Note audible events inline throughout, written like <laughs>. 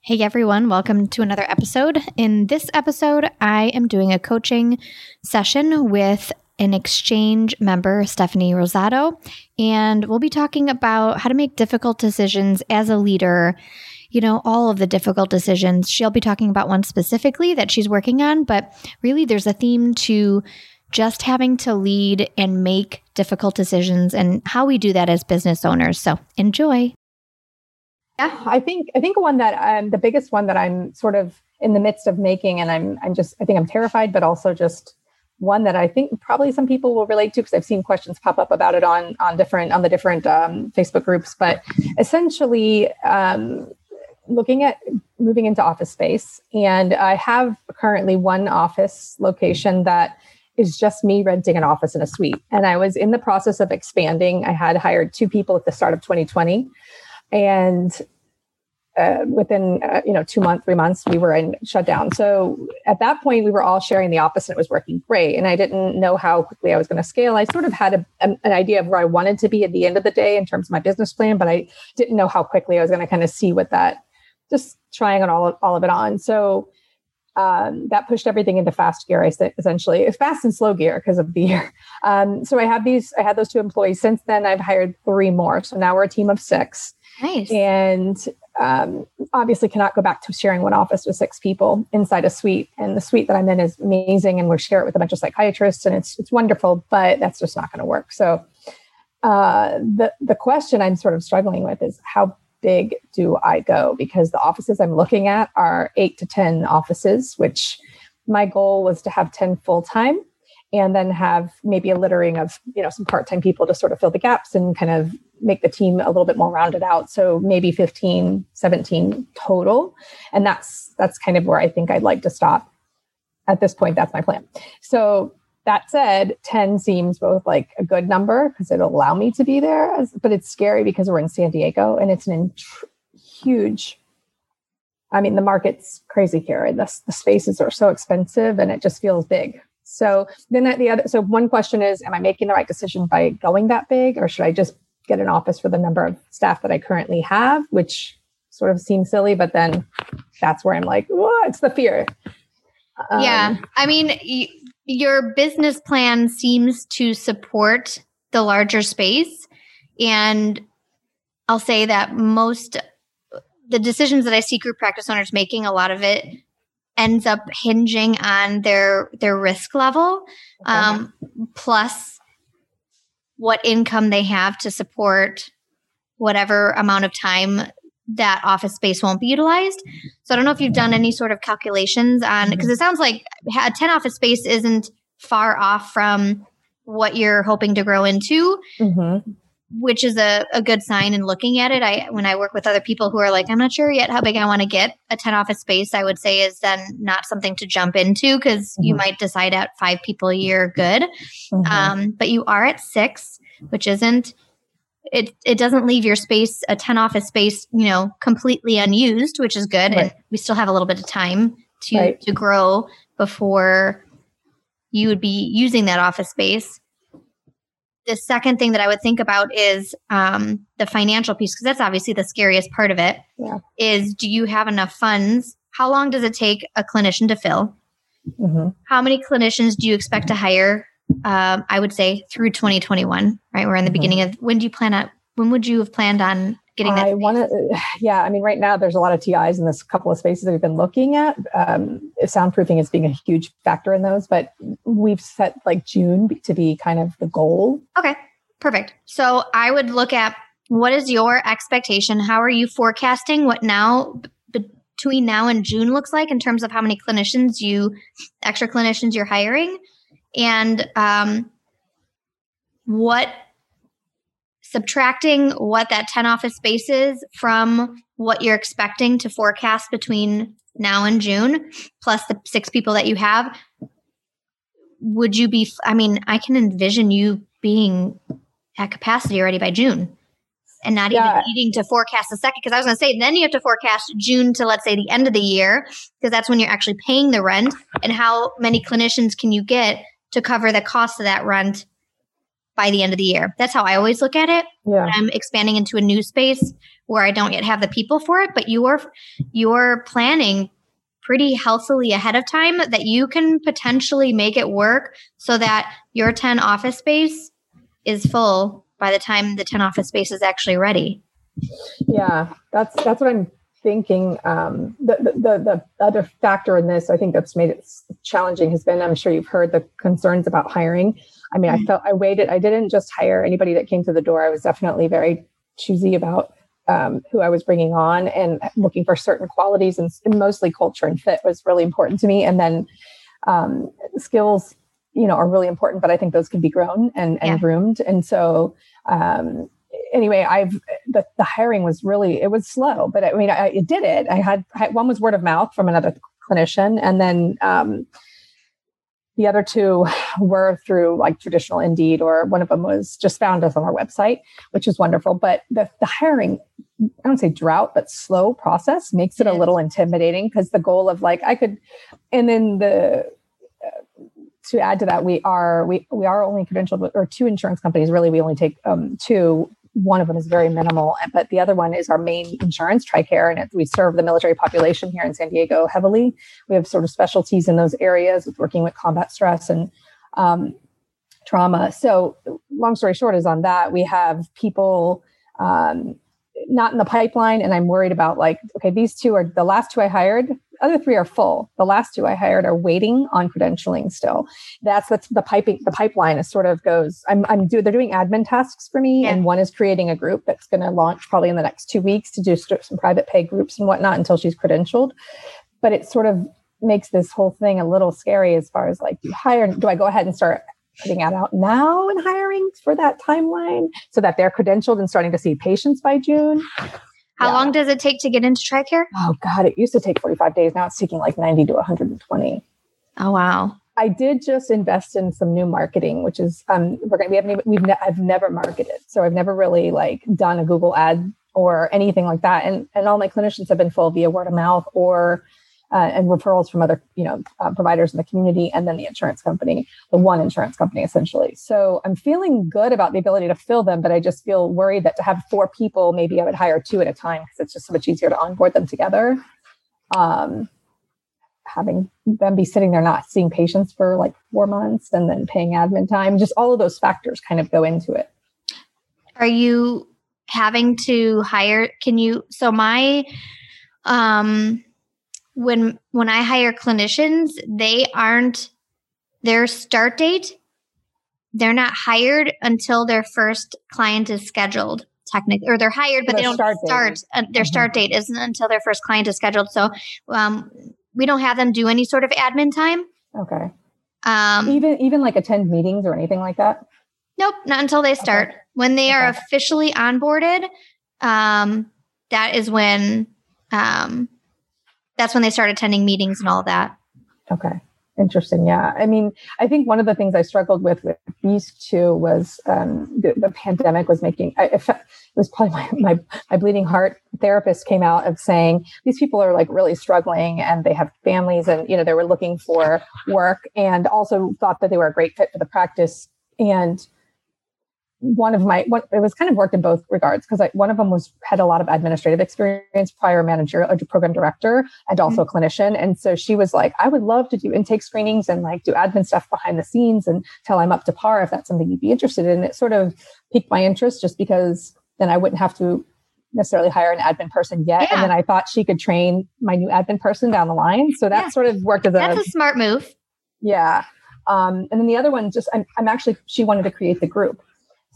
Hey everyone, welcome to another episode. In this episode, I am doing a coaching session with an exchange member, Stephanie Rosado, and we'll be talking about how to make difficult decisions as a leader. You know, all of the difficult decisions. She'll be talking about one specifically that she's working on, but really there's a theme to just having to lead and make difficult decisions and how we do that as business owners. So enjoy. Yeah, I think I think one that um, the biggest one that I'm sort of in the midst of making, and I'm I'm just I think I'm terrified, but also just one that I think probably some people will relate to because I've seen questions pop up about it on on different on the different um, Facebook groups. But essentially, um, looking at moving into office space, and I have currently one office location that is just me renting an office in a suite. And I was in the process of expanding. I had hired two people at the start of 2020. And uh, within uh, you know two months three months we were in shutdown. So at that point we were all sharing the office and it was working great. And i didn't know how quickly i was going to scale. I sort of had a, an, idea of where i wanted to be at the end of the day in terms of my business plan but i didn't know how quickly i was going to kind of see what that just trying on all all of it on. So um, that pushed everything into fast gear. I said essentially fast and slow gear because of the year. <laughs> Um, so I have these. I had those two employees. Since then, I've hired three more. So now we're a team of six. Nice. And um, obviously, cannot go back to sharing one office with six people inside a suite. And the suite that I'm in is amazing, and we share it with a bunch of psychiatrists, and it's it's wonderful. But that's just not going to work. So uh, the the question I'm sort of struggling with is how big do I go? Because the offices I'm looking at are eight to 10 offices, which my goal was to have 10 full time and then have maybe a littering of you know some part-time people to sort of fill the gaps and kind of make the team a little bit more rounded out. So maybe 15 17 total. And that's that's kind of where i think i'd like to stop. At this point that's my plan. So that said, 10 seems both like a good number because it'll allow me to be there, as, but it's scary because we're in San Diego and it's an int- huge. I mean, the market's crazy here, and the, the spaces are so expensive, and it just feels big. So then that the other, so one question is, am I making the right decision by going that big, or should I just get an office for the number of staff that I currently have, which sort of seems silly, but then that's where I'm like, it's the fear. Um, yeah, I mean, your business plan seems to support the larger space. And I'll say that most the decisions that I see group practice owners making, a lot of it ends up hinging on their their risk level, okay. um, plus what income they have to support whatever amount of time that office space won't be utilized. So I don't know if you've done any sort of calculations on because mm-hmm. it sounds like a 10 office space isn't far off from what you're hoping to grow into. Mm-hmm. Which is a, a good sign in looking at it. I when I work with other people who are like, I'm not sure yet how big I want to get, a 10 office space, I would say is then not something to jump into because mm-hmm. you might decide at five people a year, good. Mm-hmm. Um, but you are at six, which isn't it it doesn't leave your space a 10 office space you know completely unused which is good right. and we still have a little bit of time to right. to grow before you would be using that office space the second thing that i would think about is um, the financial piece because that's obviously the scariest part of it. Yeah. Is do you have enough funds how long does it take a clinician to fill mm-hmm. how many clinicians do you expect to hire um, I would say through 2021, right? We're in the mm-hmm. beginning of when do you plan on, when would you have planned on getting that? I want to, <sighs> yeah. I mean, right now there's a lot of TIs in this couple of spaces that we've been looking at. Um, soundproofing is being a huge factor in those, but we've set like June to be kind of the goal. Okay, perfect. So I would look at what is your expectation? How are you forecasting what now between now and June looks like in terms of how many clinicians you, extra clinicians you're hiring? And um, what subtracting what that 10 office space is from what you're expecting to forecast between now and June, plus the six people that you have, would you be? I mean, I can envision you being at capacity already by June and not yeah. even needing to forecast a second. Because I was going to say, then you have to forecast June to let's say the end of the year, because that's when you're actually paying the rent. And how many clinicians can you get to cover the cost of that rent by the end of the year. That's how I always look at it. Yeah. I'm expanding into a new space where I don't yet have the people for it, but you're you're planning pretty healthily ahead of time that you can potentially make it work so that your 10 office space is full by the time the 10 office space is actually ready. Yeah, that's that's what I'm thinking um, the, the, the other factor in this, I think that's made it challenging has been, I'm sure you've heard the concerns about hiring. I mean, mm-hmm. I felt I waited, I didn't just hire anybody that came to the door. I was definitely very choosy about um, who I was bringing on and looking for certain qualities and, and, mostly culture and fit was really important to me. And then um, skills, you know, are really important, but I think those can be grown and, and yeah. groomed. And so, um, anyway, I've the, the hiring was really it was slow, but I mean, I, I did it. I had, one was word of mouth from another clinician, and then um, the other two were through like traditional Indeed, or one of them was just found us on our website, which is wonderful. But the the hiring, I don't say drought, but slow process makes it a little intimidating because the goal of like I could, and then the to add to that, we are we we are only credentialed with, or two insurance companies. Really, we only take um, two one of them is very minimal, but the other one is our main insurance, TRICARE, and it, we serve the military population here in San Diego heavily. We have sort of specialties in those areas with working with combat stress and um, trauma. So, long story short, is on that we have people um, not in the pipeline, and I'm worried about like, okay, these two are the last two I hired other three are full. The last two I hired are waiting on credentialing still. That's what's the piping. The pipeline is sort of goes. I'm I'm do they're doing admin tasks for me, yeah. and one is creating a group that's going to launch probably in the next two weeks to do some private pay groups and whatnot until she's credentialed. But it sort of makes this whole thing a little scary as far as like, do you hire? Do I go ahead and start putting that out now and hiring for that timeline so that they're credentialed and starting to see patients by June? How yeah. long does it take to get into TRICARE? Oh God, it used to take 45 days. Now it's taking like 90 to 120. Oh wow. I did just invest in some new marketing, which is um we're gonna we haven't we've ne- I've never marketed, so I've never really like done a Google ad or anything like that, and and all my clinicians have been full via word of mouth or uh, and referrals from other you know uh, providers in the community and then the insurance company the one insurance company essentially. So i'm feeling good about the ability to fill them but i just feel worried that to have four people maybe i would hire two at a time because it's just so much easier to onboard them together. Um, having them be sitting there not seeing patients for like four months and then paying admin time just all of those factors kind of go into it. Are you having to hire can you so my um when when I hire clinicians, they aren't their start date. They're not hired until their first client is scheduled. Technically, or they're hired, but they don't start. start uh, their mm-hmm. start date isn't until their first client is scheduled. So, um, we don't have them do any sort of admin time. Okay. Um, even even like attend meetings or anything like that. Nope, not until they start. Okay. When they okay. are officially onboarded, um, that is when um, that's when they start attending meetings and all that. Okay. Interesting. Yeah. I mean, I think one of the things I struggled with with these two was um, the, the, pandemic was making, I, it was probably my, my, my, bleeding heart therapist came out of saying these people are like really struggling and they have families and, you know, they were looking for work and also thought that they were a great fit for the practice. And one of my what it was kind of worked in both regards because one of them was had a lot of administrative experience prior manager a program director and also mm-hmm. a clinician. And so she was like i would love to do intake screenings and like do admin stuff behind the scenes until i'm up to par if that's something you'd be interested in. It sort of piqued my interest just because then i wouldn't have to necessarily hire an admin person yet. Yeah. and then i thought she could train my new admin person down the line. So that yeah. sort of worked as a that's a smart move. Yeah. Um, and then the other one just I'm, I'm actually she wanted to create the group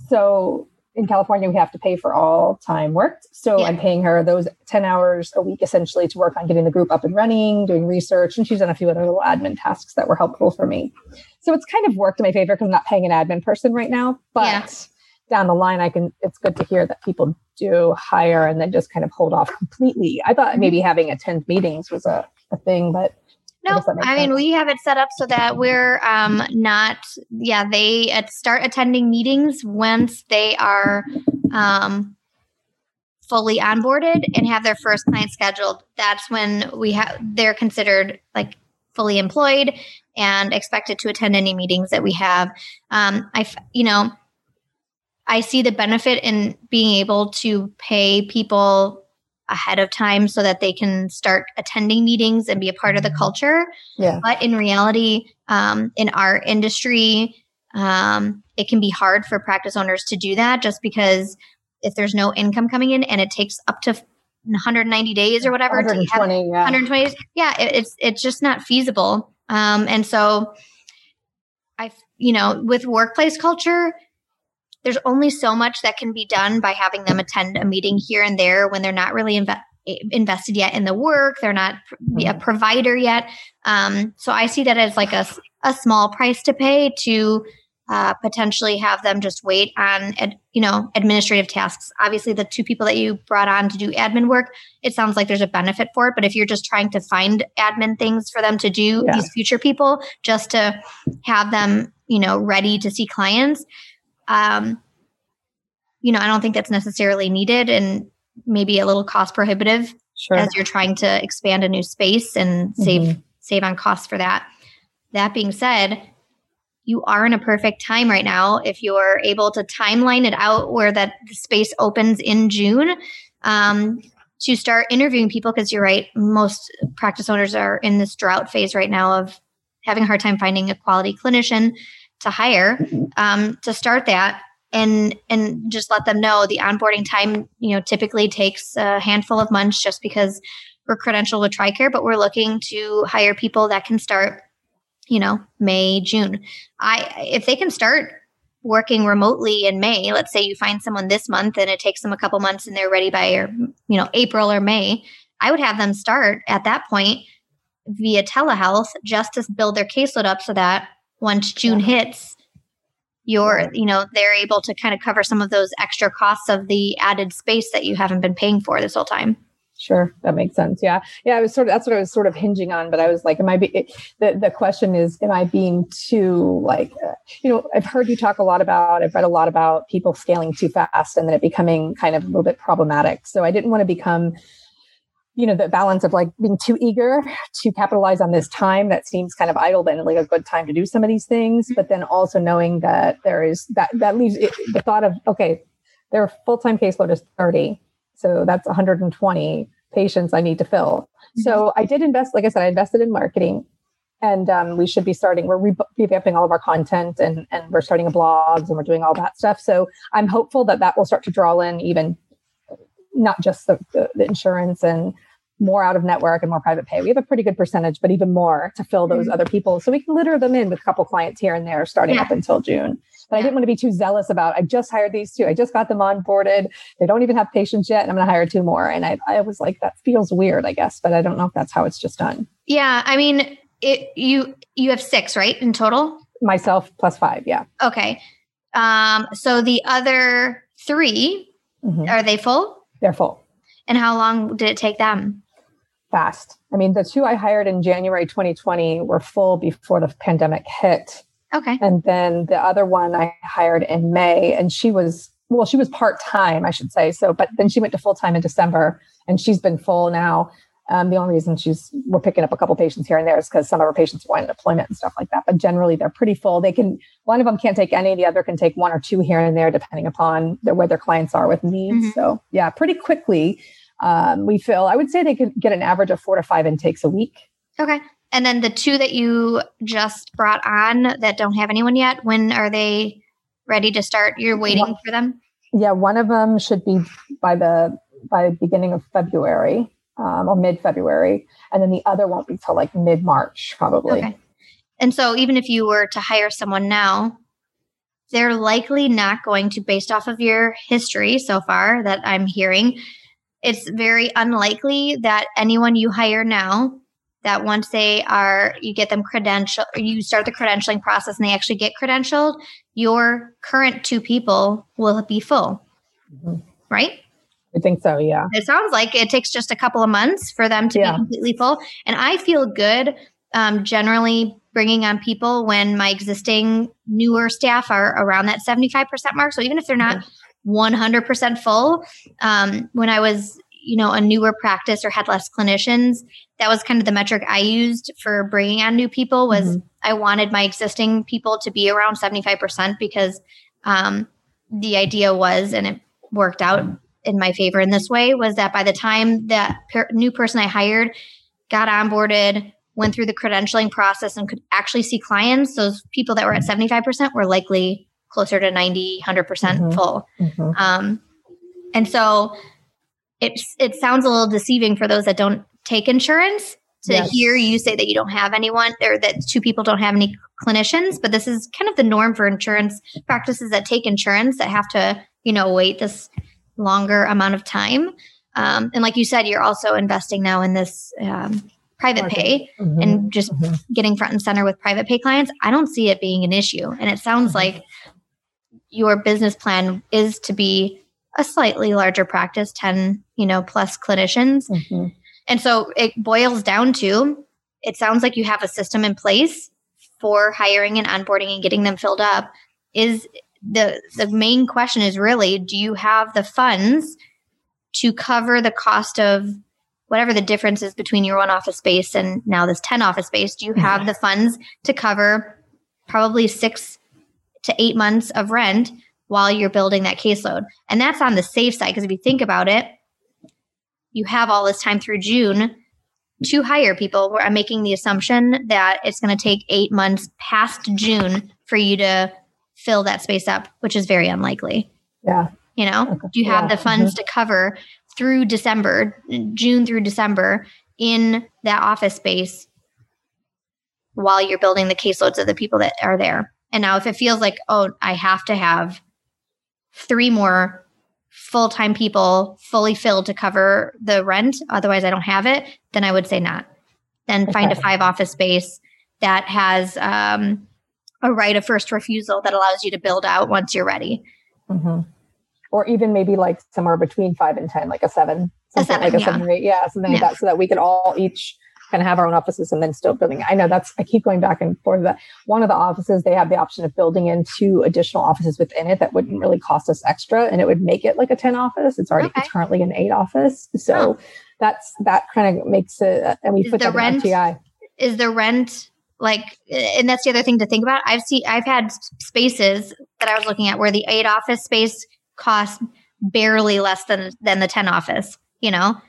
so in California, we have to pay for all time worked. So yeah. I'm paying her those 10 hours a week essentially to work on getting the group up and running, doing research. And she's done a few other little admin tasks that were helpful for me. So it's kind of worked in my favor because I'm not paying an admin person right now. But yeah. down the line, I can, it's good to hear that people do hire and then just kind of hold off completely. I thought maybe having attend meetings was a, a thing, but no, I, mean we have it set up so that we're um, not. Yeah, they start attending meetings once they are um, fully onboarded and have their first client scheduled. That's when we have they're considered like fully employed and expected to attend any meetings that we have. Um, I, you know, I see the benefit in being able to pay people ahead of time so that they can start attending meetings and be a part of the mm-hmm. culture. Yeah. But in reality, um, in our industry, um, it can be hard for practice owners to do that just because if there's no income coming in and it takes up to 190 days or whatever 120, yeah. 120 days, yeah, it, it's it's just not feasible. Um, and so, I you know, with workplace culture, there's only so much that can be done by having them attend a meeting here and there when they're not really inve- invested yet in the work they're not a mm-hmm. provider yet um, so i see that as like a, a small price to pay to uh, potentially have them just wait on ad, you know administrative tasks obviously the two people that you brought on to do admin work it sounds like there's a benefit for it but if you're just trying to find admin things for them to do yeah. these future people just to have them you know ready to see clients um, you know, I don't think that's necessarily needed and maybe a little cost prohibitive sure. as you're trying to expand a new space and save mm-hmm. save on costs for that. That being said, you are in a perfect time right now if you're able to timeline it out where that space opens in June um, to start interviewing people because you're right most practice owners are in this drought phase right now of having a hard time finding a quality clinician to hire um, to start that and and just let them know the onboarding time you know typically takes a handful of months just because we're credentialed with tricare but we're looking to hire people that can start you know may june. I if they can start working remotely in may let's say you find someone this month and it takes them a couple months and they're ready by or you know april or may i would have them start at that point via telehealth just to build their caseload up so that once June hits, you're, you know, they're able to kind of cover some of those extra costs of the added space that you haven't been paying for this whole time. Sure, that makes sense. Yeah, yeah. I was sort of that's what I was sort of hinging on, but I was like, am I? Be, it, the the question is, am I being too like, uh, you know, I've heard you talk a lot about, I've read a lot about people scaling too fast and then it becoming kind of a little bit problematic. So I didn't want to become you know the balance of like being too eager <laughs> to capitalize on this time that seems kind of idle but like a good time to do some of these things but then also knowing that there is that that leaves it, the thought of okay their full-time caseload is 30 so that's 120 patients i need to fill mm-hmm. so i did invest like i said i invested in marketing and um, we should be starting we're revamping all of our content and and we're starting a blogs and we're doing all that stuff so i'm hopeful that that will start to draw in even not just the, the, the, insurance and more out of network and more private pay. We have a pretty good percentage, but even more to fill those mm-hmm. other people. So we can litter them in with a couple clients here and there starting yeah. up until June. But I didn't want to be too zealous about I just hired these two. I just got them onboarded. They don't even have patients yet, and I'm gonna hire two more. And I, I was like, that feels weird, I guess, but I don't know if that's how it's just done. Yeah. I mean, it you you have six, right, in total? Myself plus five, yeah. Okay. Um, so the other 3 mm-hmm. are they full? They're full. And how long did it take them? fast. I mean, the two I hired in January 2020 were full before the pandemic hit. Okay. And then the other one I hired in May, and she was, well, she was part time, I should say. So, but then she went to full time in December, and she's been full now. Um, the only reason she's we're picking up a couple patients here and there is because some of our patients want deployment and stuff like that. But generally, they're pretty full. They can one of them can't take any, the other can take one or two here and there, depending upon where their clients are with needs. Mm-hmm. So yeah, pretty quickly um, we feel I would say they could get an average of four to five intakes a week. Okay. And then the two that you just brought on that don't have anyone yet, when are they ready to start? You're waiting one, for them? Yeah, one of them should be by the by beginning of February um, or mid February, and then the other won't be till like mid March probably. Okay. And so even if you were to hire someone now, they're likely not going to, based off of your history so far that I'm hearing, it's very unlikely that anyone you hire now that once they are you get them credential you start the credentialing process and they actually get credentialed your current two people will be full mm-hmm. right i think so yeah it sounds like it takes just a couple of months for them to yeah. be completely full and i feel good um, generally bringing on people when my existing newer staff are around that 75% mark so even if they're not mm-hmm 100% full. Um, when I was, you know, a newer practice or had less clinicians, that was kind of the metric I used for bringing on new people was mm-hmm. I wanted my existing people to be around 75% because um, the idea was, and it worked out in my favor in this way, was that by the time that per- new person I hired got onboarded, went through the credentialing process and could actually see clients, those people that were at 75% were likely closer to 90, 100% mm hmm full. Mm-hmm. Um, and so it, it sounds a little deceiving for those that don't take insurance to yes. hear you say that you don't have anyone or that two people don't have any clinicians but this is kind of the norm for insurance practices that take insurance that have to you know wait this longer amount of time um, and like you said you're also investing now in this um, private pay mm-hmm. and just mm-hmm. getting front and center with private pay clients i don't see it being an issue and it sounds mm-hmm. like your business plan is to be a slightly larger practice 10 you know plus clinicians mm-hmm. and so it boils down to it sounds like you have a system in place for hiring and onboarding and getting them filled up is the the main question is really do you have the funds to cover the cost of whatever the difference is between your one office space and now this 10 office space do you have mm-hmm. the funds to cover probably six to eight months of rent while you're building that caseload. And that's on the safe side because if you think about it, you have all this time through June to hire people. I'm making the assumption that it's going to take eight months past June for you to fill that space up, which is very unlikely. Yeah. You know, do you have yeah. the funds mm-hmm. to cover through December, June through December in that office space while you're building the caseloads of the people that are there? And now, if it feels like, oh, I have to have three more full time people fully filled to cover the rent, otherwise I don't have it, then I would say not. Then okay. find a five office space that has um, a right of first refusal that allows you to build out once you're ready. Mm-hmm. Or even maybe like somewhere between five and 10, like a seven, a seven like a yeah. seven or eight. Yeah, something yeah. like that, so that we could all each kind of have our own offices and then still building. I know that's, I keep going back and forth that one of the offices, they have the option of building in two additional offices within it that wouldn't really cost us extra and it would make it like a 10 office. It's already, okay. it's currently an eight office. So that's, that kind of makes it, and we is put the that rent, in Is the rent like, and that's the other thing to think about. I've seen, I've had spaces that I was looking at where the eight office space cost barely less than, than the 10 office, you know?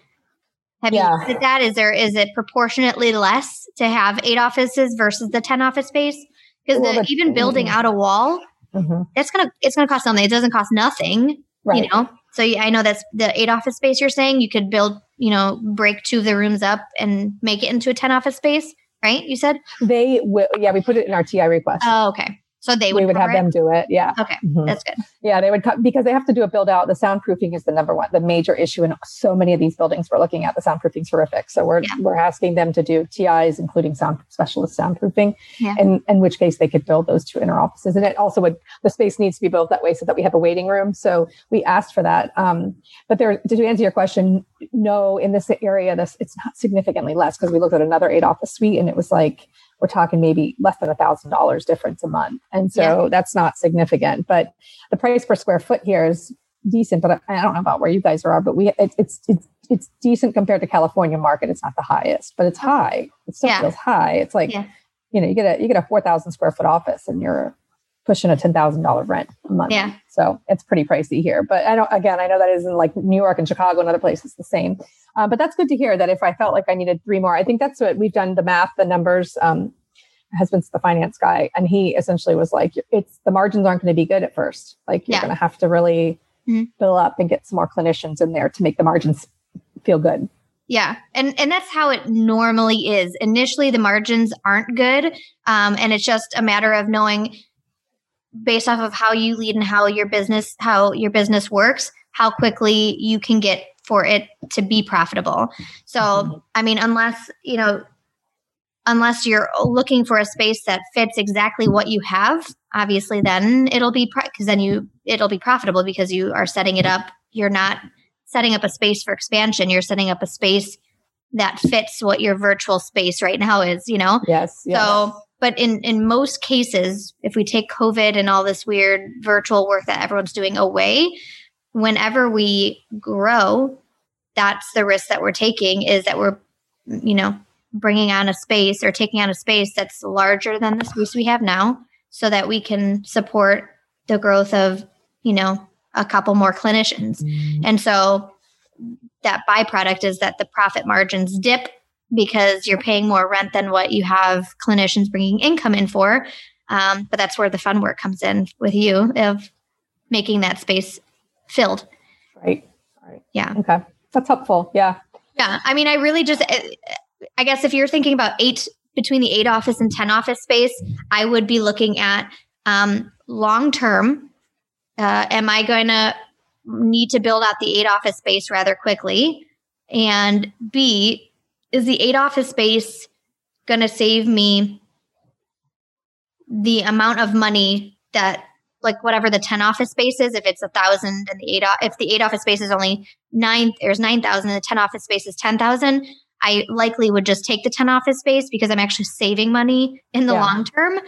Have yeah. you looked at that? Is there is it proportionately less to have eight offices versus the ten office space? Because well, even building out a wall, mm-hmm. that's gonna it's gonna cost something. It doesn't cost nothing, right. you know. So I know that's the eight office space you're saying. You could build, you know, break two of the rooms up and make it into a ten office space, right? You said they will. Yeah, we put it in our TI request. Oh, okay. So they would, we would have cover them do it. Yeah. Okay, Mhm. that's good. Yeah, they would cut because they have to do a build out. The soundproofing is the number one, the major issue in so many of these buildings we're looking at. The soundproofing's horrific. So we're Yeah. we're asking them to do TIs, including sound specialist soundproofing, Yeah. and in which case they could build those two inner offices. And it also would the space needs to be built that way so that we have a waiting room. So we asked for that. Um, but there, to answer your question, no, in this area, this it's not significantly less because we looked at another eight office suite and it was like we're talking maybe less than a thousand dollars difference a month, and so that's not significant. But the price per square foot here is decent. But I, I don't know about where you guys are, but we it, it's it's it's decent compared to California market. It's not the highest, but it's high. It still Yeah. feels high. It's like Yeah. you know you get a you get a four thousand square foot office and you're pushing a ten thousand dollar rent a month. Yeah. So it's pretty pricey here. But I don't again I know that isn't like New York and Chicago and other places the same. Uh, but that's good to hear that if I felt like I needed three more, I think that's what we've done the math, the numbers. Um, my husband's the finance guy, and he essentially was like, "It's the margins aren't going to be good at first. Like you're Yeah. going to have to really Mhm. fill up and get some more clinicians in there to make the margins feel good." Yeah, and and that's how it normally is. Initially, the margins aren't good, um, and it's just a matter of knowing, based off of how you lead and how your business how your business works, how quickly you can get for it to be profitable. So, Mhm. I mean, unless you know, unless you're looking for a space that fits exactly what you have, obviously, then it'll be because then you it'll be profitable because you are setting it up. You're not setting up a space for expansion. You're setting up a space that fits what your virtual space right now is, you know? Yes. yes. So, but in, in most cases, if we take COVID and all this weird virtual work that everyone's doing away, whenever we grow, that's the risk that we're taking is that we're, you know, bringing on a space or taking on a space that's larger than the space we have now so that we can support the growth of, you know, a couple more clinicians. Mm. And so that byproduct is that the profit margins dip because you're paying more rent than what you have clinicians bringing income in for. Um, but that's where the fun work comes in with you of making that space filled. right. Right. Yeah. Okay. That's helpful. Yeah. Yeah. I mean, I really just, eh, I guess if you're thinking about eight, between the eight office and 10 office space, I would be looking at um, long term. Uh, am I going to need to build out the eight office space rather quickly? And B, is the eight office space going to save me the amount of money that like whatever the 10 office space is if it's a thousand and the eight if the eight office space is only nine there's 9000 and the 10 office space is 10000 i likely would just take the 10 office space because i'm actually saving money in the Yeah. long term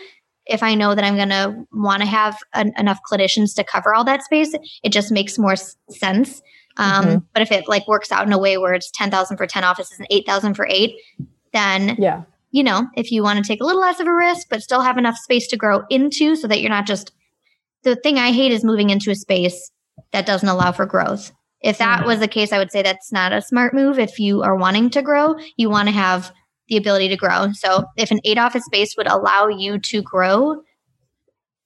if i know that i'm going to want to have an, enough clinicians to cover all that space it just makes more s- sense um, Mhm. but if it like works out in a way where it's 10000 for 10 offices and 8000 for eight then Yeah. you know, if you want to take a little less of a risk, but still have enough space to grow into so that you're not just the thing I hate is moving into a space that doesn't allow for growth. If that Mhm. was the case, I would say that's not a smart move. If you are wanting to grow, you want to have the ability to grow. So if an eight office space would allow you to grow,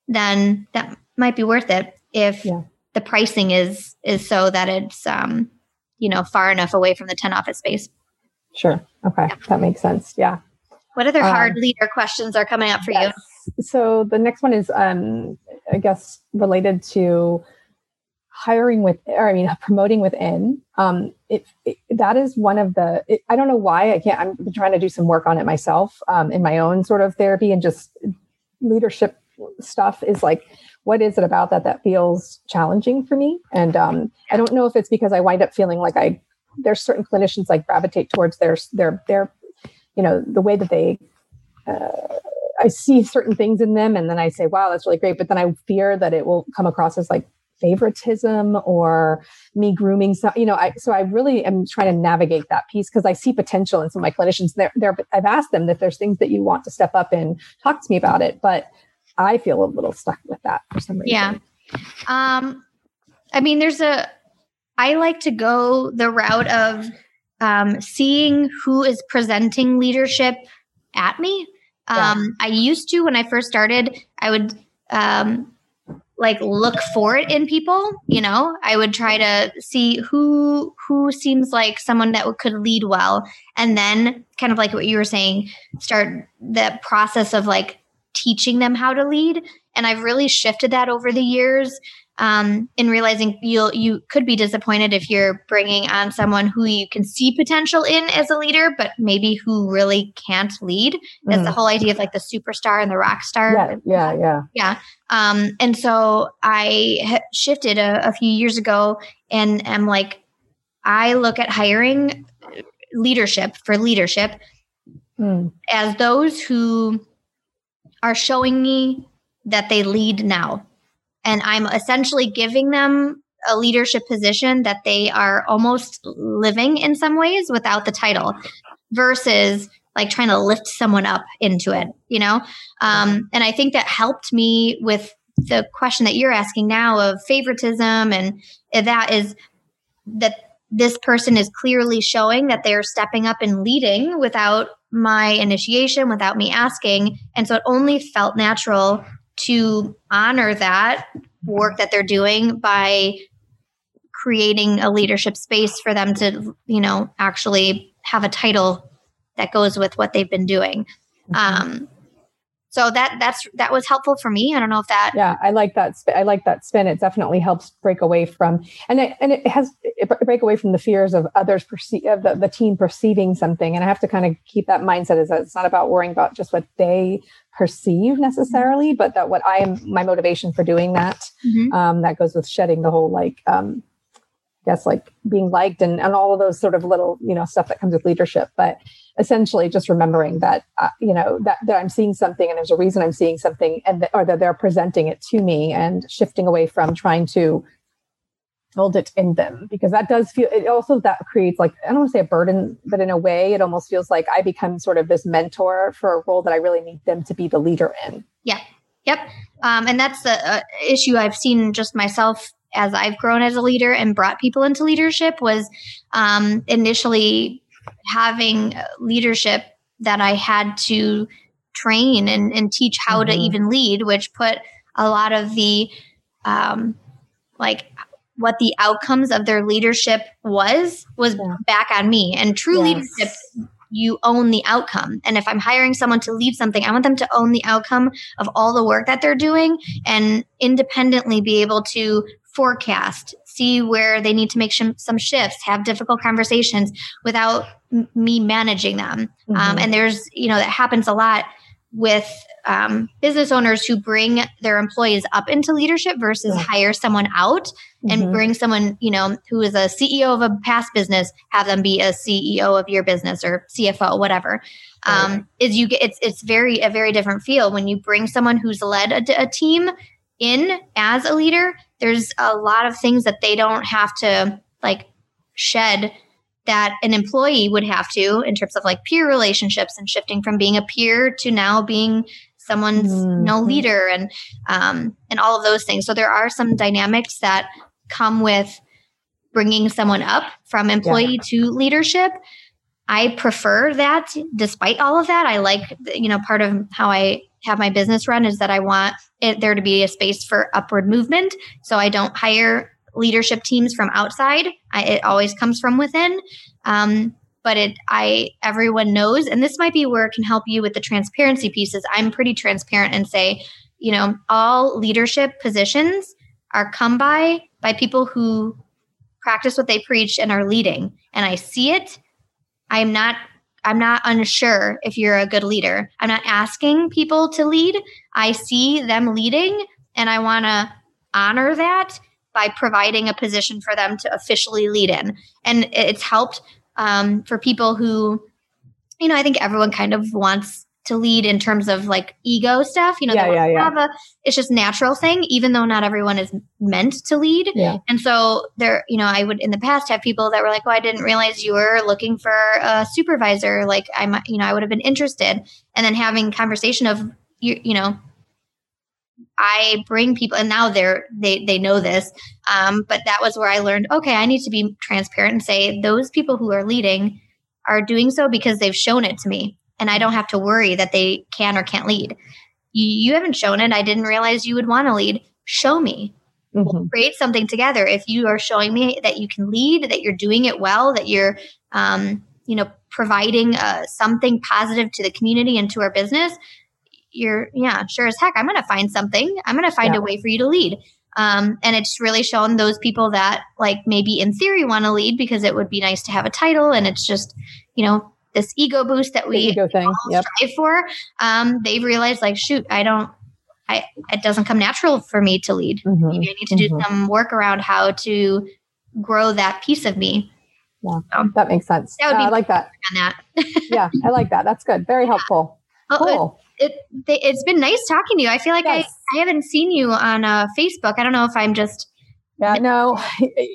then that might be worth it. If Yeah. The pricing is is so that it's um, you know, far enough away from the 10 office space. Sure. Okay. That makes sense. Yeah. What other Um, hard leader questions are coming up for you? So the next one is, um, I guess, related to hiring with, or I mean, promoting within. Um, it, it that is one of the. It, I don't know why I can't. I'm been trying to do some work on it myself um, in my own sort of therapy and just leadership stuff. Is like, what is it about that that feels challenging for me? And um, I don't know if it's because I wind up feeling like I there's certain clinicians like gravitate towards their their their you know the way that they uh, I see certain things in them and then I say, wow, that's really great. But then I fear that it will come across as like favoritism or me grooming some, you know, I, so I really am trying to navigate that piece because I see potential in some of my clinicians there, there, I've asked them if there's things that you want to step up and talk to me about it. But I feel a little stuck with that for some reason. Yeah. Um, I mean, there's a, I like to go the route of um, seeing who is presenting leadership at me. Yeah. Um, I used to, when I first started, I would um, like look for it in people. You know, I would try to see who who seems like someone that could lead well, and then kind of like what you were saying, start the process of like teaching them how to lead. And I've really shifted that over the years um, in realizing you'll you could be disappointed if you're bringing on someone who you can see potential in as a leader, but maybe who really can't lead. That's mm. the whole idea of like the superstar and the rock star. Yeah, yeah, yeah. Yeah. Um, and so I shifted a, a few years ago, and am like, I look at hiring leadership for leadership mm. as those who are showing me that they lead now and I'm essentially giving them a leadership position that they are almost living in some ways without the title versus like trying to lift someone up into it, you know? Um, and I think that helped me with the question that you're asking now of favoritism. And that is that this person is clearly showing that they're stepping up and leading without my initiation, without me asking. And so it only felt natural to honor that work that they're doing by creating a leadership space for them to, you know, actually have a title that goes with what they've been doing. Mm-hmm. Um, so that that's that was helpful for me. I don't know if that. Yeah, I like that. I like that spin. It definitely helps break away from and it and it has it break away from the fears of others perceive of the, the team perceiving something. And I have to kind of keep that mindset is that it's not about worrying about just what they perceive necessarily, but that what I am my motivation for doing that. Mm-hmm. Um, that goes with shedding the whole like um, guess like being liked and, and all of those sort of little you know stuff that comes with leadership but essentially just remembering that uh, you know that, that i'm seeing something and there's a reason i'm seeing something and that, or that they're presenting it to me and shifting away from trying to hold it in them because that does feel it also that creates like i don't want to say a burden but in a way it almost feels like i become sort of this mentor for a role that i really need them to be the leader in. Yeah. Yep. Um, and that's the uh, issue i've seen just myself as I've grown as a leader and brought people into leadership was um, initially having leadership that I had to train and, and teach how mm-hmm. to even lead, which put a lot of the um, like what the outcomes of their leadership was was yeah. back on me. And true yes. leadership you own the outcome. And if I'm hiring someone to lead something, I want them to own the outcome of all the work that they're doing and independently be able to forecast, see where they need to make sh- some shifts, have difficult conversations without m- me managing them. Um, mm-hmm. Um, and there's, you know, that happens a lot with um, business owners who bring their employees up into leadership versus yeah. hire someone out and mm-hmm. bring someone you know who is a ceo of a past business have them be a ceo of your business or cfo whatever um, is you get it's it's very a very different feel when you bring someone who's led a, a team in as a leader, there's a lot of things that they don't have to like shed that an employee would have to in terms of like peer relationships and shifting from being a peer to now being someone's mm-hmm. no leader and um, and all of those things. So there are some dynamics that come with bringing someone up from employee yeah. to leadership. I prefer that despite all of that. I like, you know, part of how I have my business run is that I want it, there to be a space for upward movement. So I don't hire leadership teams from outside. I, it always comes from within. Um, but it, I, everyone knows, and this might be where it can help you with the transparency pieces. I'm pretty transparent and say, you know, all leadership positions are come by by people who practice what they preach and are leading. And I see it. I'm not I'm not unsure if you're a good leader. I'm not asking people to lead. I see them leading and I want to honor that by providing a position for them to officially lead in. And it's helped um, for people who, you know, I think everyone kind of wants to lead in terms of like ego stuff. You know, yeah, yeah, yeah. A, it's just natural thing, even though not everyone is meant to lead. Yeah. And so there, you know, I would in the past have people that were like, "Oh, I didn't realize you were looking for a supervisor." Like I might, you know, I would have been interested. And then having conversation of you, you know, I bring people, and now they're they they know this. Um, but that was where I learned. Okay, I need to be transparent and say those people who are leading are doing so because they've shown it to me and I don't have to worry that they can or can't lead. You, you haven't shown it. I didn't realize you would want to lead. Show me. Mm-hmm. We'll create something together. If you are showing me that you can lead, that you're doing it well, that you're, um, you know, providing uh, something positive to the community and to our business, you're, yeah, sure as heck, I'm going to find something. I'm going to find Yeah. a way for you to lead. Um, and it's really shown those people that, like, maybe in theory want to lead because it would be nice to have a title. And it's just, you know, this ego boost that we ego thing. Yep. strive for. Um, they've realized, like, shoot, I don't, I, it doesn't come natural for me to lead. Mhm. Maybe I need to do Mhm. some work around how to grow that piece of me. Yeah. That makes sense. That would be- I like that. On that. <laughs> Yeah, I like that. That's good. Very helpful. It- Cool. it, they, it's been nice talking to you. I feel like Yes. I, I haven't seen you on uh, Facebook. I don't know if I'm just Yeah, no,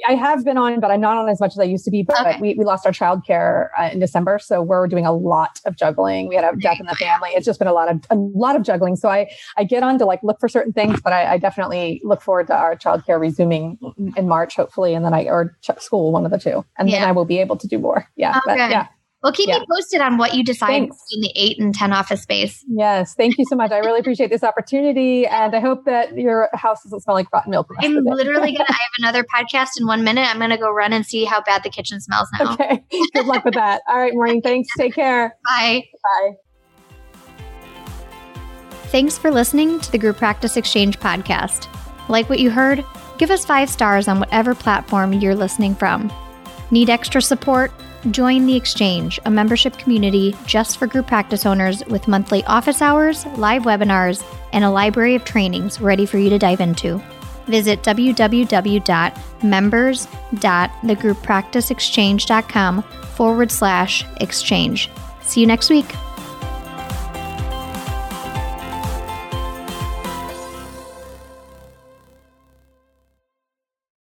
I have been on, but I'm not on as much as I used to be. But Okay. we, we lost our childcare uh, in December, so we're doing a lot of juggling. We had a death in the family. It's just been a lot of a lot of juggling. So I I get on to like look for certain things, but I, I definitely look forward to our childcare resuming in March, hopefully, and then I or ch- school, one of the two, and then I will be able to do more. Yeah, Oh, but yeah, well. Keep Yeah. me posted on what you decide Thanks. in the eight and ten office space. yes. Thank you so much. I really appreciate this opportunity, and I hope that your house doesn't smell like rotten milk. I'm of the day. literally gonna. <laughs> I have another podcast in one minute. I'm gonna go run and see how bad the kitchen smells now. Okay. Good luck with that. All right, Maureen. Thanks. Take care. Bye. Bye. Thanks for listening to the Group Practice Exchange podcast. Like what you heard? Give us five stars on whatever platform you're listening from. Need extra support? Join the Exchange, a membership community just for group practice owners with monthly office hours, live webinars, and a library of trainings ready for you to dive into. Visit www.members.thegrouppracticeexchange.com forward slash exchange. See you next week.